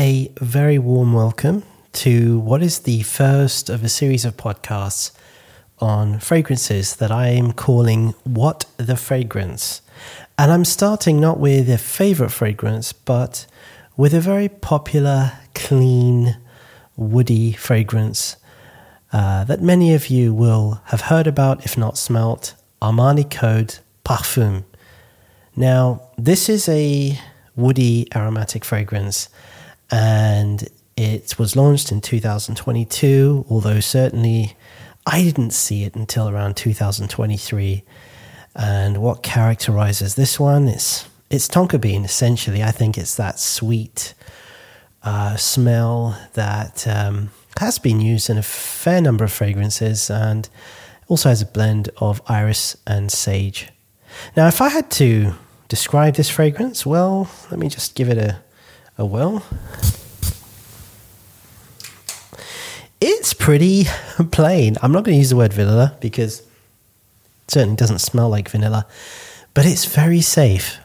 A very warm welcome to what is the first of a series of podcasts on fragrances that I am calling What the Fragrance. And I'm starting not with a favorite fragrance, but with a very popular, clean, woody fragrance uh, that many of you will have heard about, if not smelt Armani Code Parfum. Now, this is a woody aromatic fragrance and it was launched in 2022, although certainly I didn't see it until around 2023. And what characterizes this one is it's tonka bean essentially. I think it's that sweet uh, smell that um, has been used in a fair number of fragrances and also has a blend of iris and sage. Now, if I had to describe this fragrance, well, let me just give it a, a whirl. It's pretty plain. I'm not going to use the word vanilla because it certainly doesn't smell like vanilla, but it's very safe.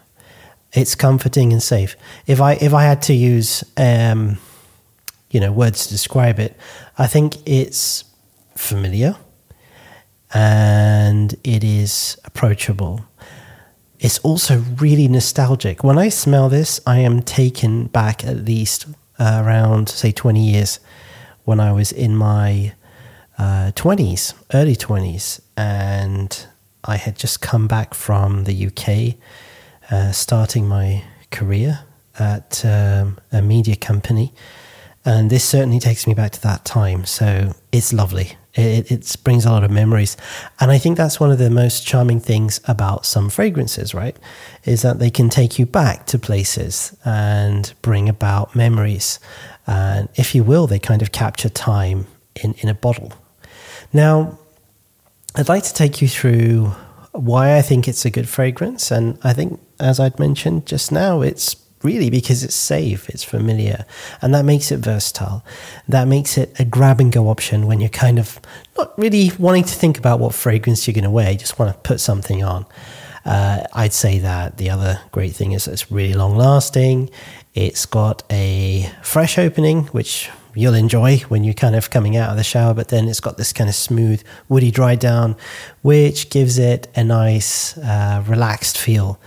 It's comforting and safe. If I if I had to use um, you know words to describe it, I think it's familiar and it is approachable. It's also really nostalgic. When I smell this, I am taken back at least uh, around say 20 years when I was in my uh, 20s, early 20s, and I had just come back from the UK, uh, starting my career at um, a media company. And this certainly takes me back to that time. So it's lovely. It, it brings a lot of memories. And I think that's one of the most charming things about some fragrances, right? Is that they can take you back to places and bring about memories. And if you will, they kind of capture time in, in a bottle. Now, I'd like to take you through why I think it's a good fragrance. And I think, as I'd mentioned just now, it's really because it's safe, it's familiar, and that makes it versatile. That makes it a grab and go option when you're kind of not really wanting to think about what fragrance you're going to wear, you just want to put something on. Uh, I'd say that the other great thing is it's really long lasting. It's got a fresh opening, which you'll enjoy when you're kind of coming out of the shower, but then it's got this kind of smooth, woody dry down, which gives it a nice, uh, relaxed feel.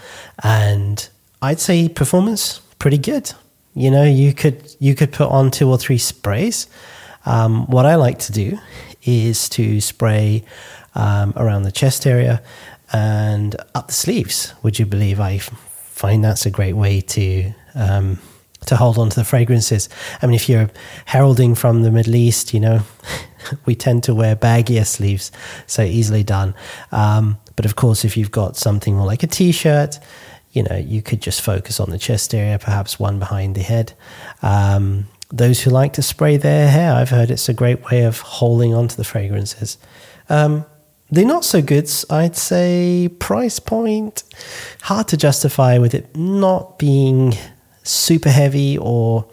And I'd say performance pretty good. You know, you could you could put on two or three sprays. Um, what I like to do is to spray um, around the chest area and up the sleeves. Would you believe I find that's a great way to um, to hold on to the fragrances. I mean, if you're heralding from the Middle East, you know, we tend to wear baggier sleeves, so easily done. Um, but of course, if you've got something more like a t-shirt, you know, you could just focus on the chest area, perhaps one behind the head. Um, those who like to spray their hair, I've heard it's a great way of holding onto the fragrances. Um, the not so goods, I'd say, price point, hard to justify with it not being super heavy or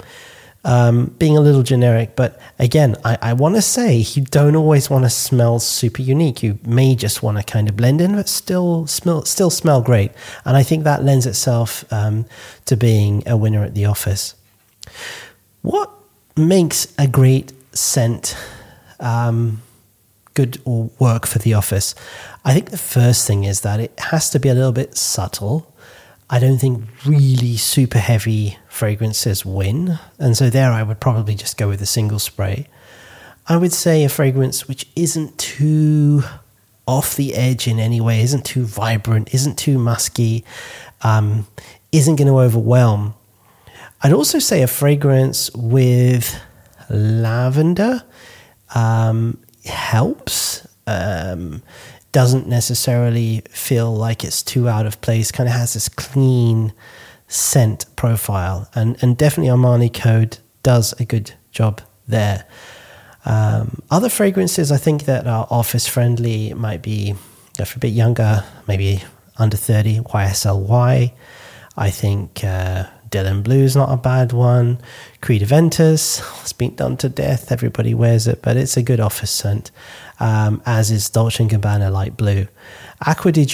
um, being a little generic. But again, I, I want to say you don't always want to smell super unique. You may just want to kind of blend in, but still smell still smell great. And I think that lends itself um, to being a winner at the office. What makes a great scent um, good or work for the office? I think the first thing is that it has to be a little bit subtle I don't think really super heavy fragrances win. And so there I would probably just go with a single spray. I would say a fragrance which isn't too off the edge in any way, isn't too vibrant, isn't too musky, um, isn't going to overwhelm. I'd also say a fragrance with lavender um, helps. Um, doesn't necessarily feel like it's too out of place, kind of has this clean scent profile. And, and definitely Armani Code does a good job there. Um, other fragrances I think that are office friendly might be if a bit younger, maybe under 30, YSL Y. I think uh, Dylan Blue is not a bad one. Creed Aventus, it's been done to death. Everybody wears it, but it's a good office scent um, as is Dolce & Gabbana Light Blue. Acqua di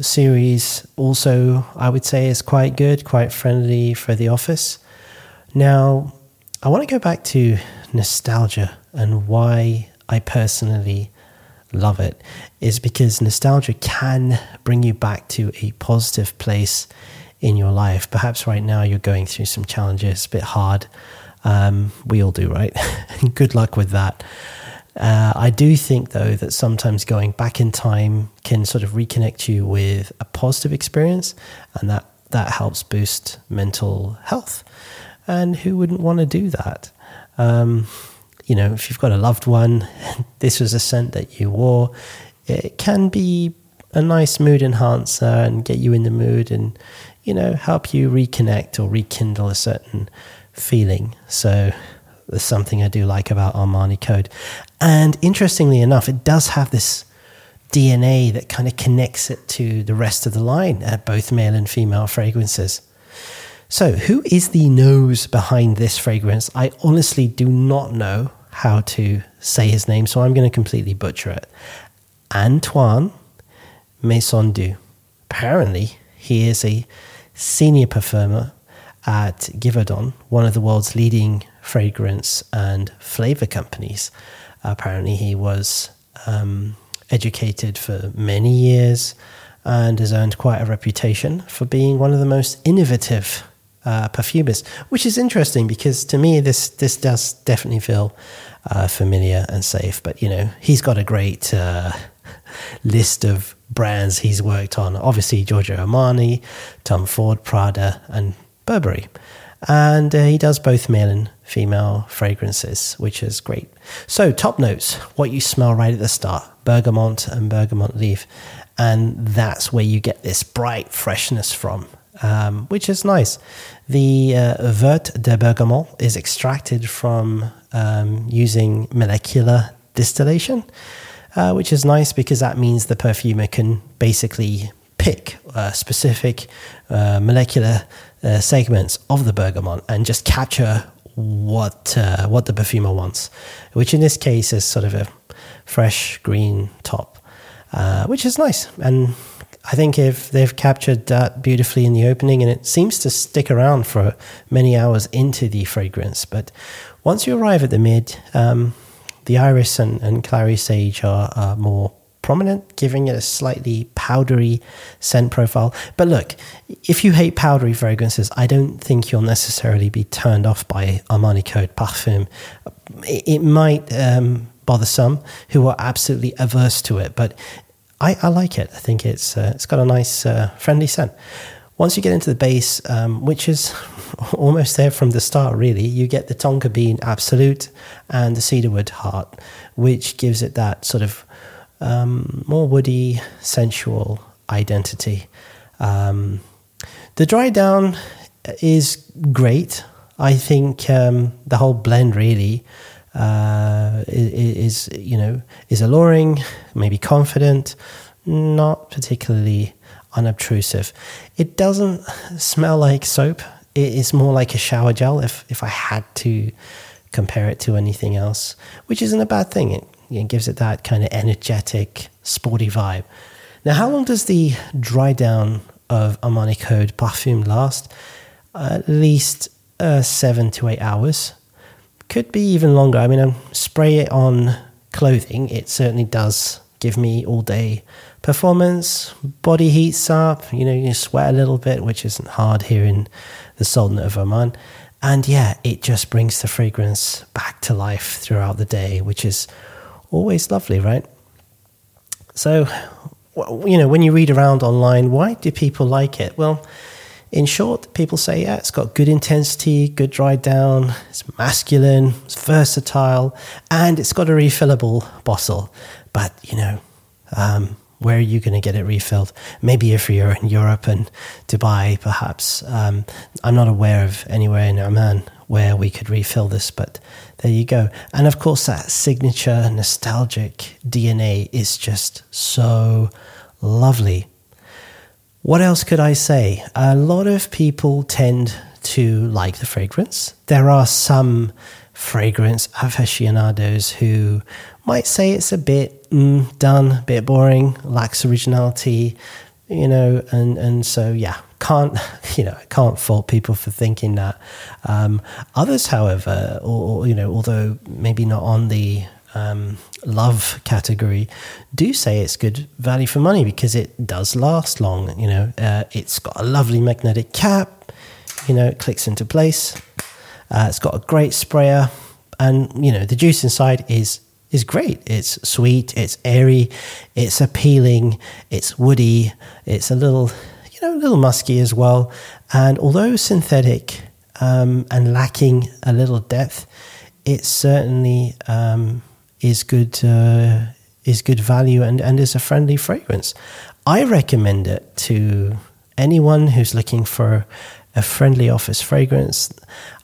series also, I would say, is quite good, quite friendly for the office. Now, I want to go back to nostalgia and why I personally love it is because nostalgia can bring you back to a positive place in your life. Perhaps right now you're going through some challenges, a bit hard. Um, we all do, right? Good luck with that. Uh, I do think, though, that sometimes going back in time can sort of reconnect you with a positive experience, and that, that helps boost mental health. And who wouldn't want to do that? Um, you know, if you've got a loved one, this was a scent that you wore, it can be a nice mood enhancer and get you in the mood and, you know, help you reconnect or rekindle a certain feeling. So there's something I do like about Armani Code. And interestingly enough, it does have this DNA that kind of connects it to the rest of the line, at both male and female fragrances. So, who is the nose behind this fragrance? I honestly do not know how to say his name, so I'm going to completely butcher it. Antoine Maisonneuve. Apparently, he is a senior perfumer at Givaudan, one of the world's leading fragrance and flavor companies. Apparently, he was um, educated for many years and has earned quite a reputation for being one of the most innovative uh, perfumist, which is interesting because to me this this does definitely feel uh, familiar and safe. But you know, he's got a great uh, list of brands he's worked on. Obviously, Giorgio Armani, Tom Ford, Prada, and Burberry. And uh, he does both male and female fragrances, which is great. So, top notes what you smell right at the start bergamot and bergamot leaf. And that's where you get this bright freshness from um, which is nice. The uh, Vert de Bergamot is extracted from um, using molecular distillation, uh, which is nice because that means the perfumer can basically pick uh, specific uh, molecular uh, segments of the bergamot and just capture what uh, what the perfumer wants, which in this case is sort of a fresh green top, which is nice and I think if they've captured that beautifully in the opening, and it seems to stick around for many hours into the fragrance. But once you arrive at the mid, um, the iris and, and clary sage are, are more prominent, giving it a slightly powdery scent profile. But look, if you hate powdery fragrances, I don't think you'll necessarily be turned off by Armani Code Parfum. It, it might um, bother some who are absolutely averse to it, but I, I like it. I think it's uh, it's got a nice uh, friendly scent. Once you get into the base, um, which is almost there from the start, really, you get the tonka bean absolute and the cedarwood heart, which gives it that sort of um, more woody, sensual identity. Um, the dry down is great. I think um, the whole blend really uh, is you know is alluring, maybe confident, not particularly unobtrusive. It doesn't smell like soap. It is more like a shower gel. If if I had to compare it to anything else, which isn't a bad thing. It, it gives it that kind of energetic, sporty vibe. Now, how long does the dry down of Armani Code Parfum last? at least uh, seven to eight hours could be even longer. I mean, I spray it on clothing, it certainly does give me all day performance. Body heats up, you know, you sweat a little bit, which isn't hard here in the Sultanate of Oman. And yeah, it just brings the fragrance back to life throughout the day, which is always lovely, right? So, you know, when you read around online, why do people like it? Well, in short, people say, yeah, it's got good intensity, good dry down, it's masculine, it's versatile, and it's got a refillable bottle. But, you know, um, where are you going to get it refilled? Maybe if you're in Europe and Dubai, perhaps. Um, I'm not aware of anywhere in Oman where we could refill this, but there you go. And of course, that signature nostalgic DNA is just so lovely. What else could I say? A lot of people tend to like the fragrance. There are some fragrance aficionados who might say it's a bit mm, done, a bit boring, lacks originality, you know, and and so yeah, can't you know can't fault people for thinking that. Um, others, however, or, or, you know, although maybe not on the um, love category, do say it's good value for money because it does last long. You know, uh, it's got a lovely magnetic cap. You know, it clicks into place. Uh, it's got a great sprayer, and you know the juice inside is is great. It's sweet, it's airy, it's appealing, it's woody, it's a little, you know, a little musky as well. And although synthetic um, and lacking a little depth, it certainly um, is good. Uh, is good value and, and is a friendly fragrance. I recommend it to anyone who's looking for a friendly office fragrance.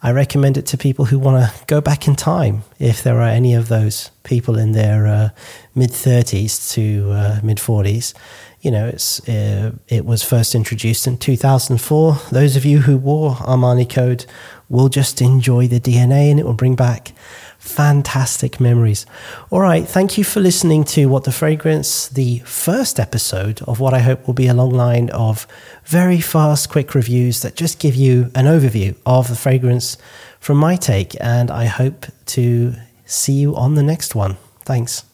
I recommend it to people who want to go back in time, if there are any of those people in their uh, mid 30s to uh, mid 40s. You know, it's uh, it was first introduced in 2004. Those of you who wore Armani Code will just enjoy the DNA and it will bring back fantastic memories. All right, thank you for listening to What the Fragrance, the first episode of what I hope will be a long line of very fast, quick reviews that just give you an overview of the fragrance from my take. And I hope to see you on the next one. Thanks.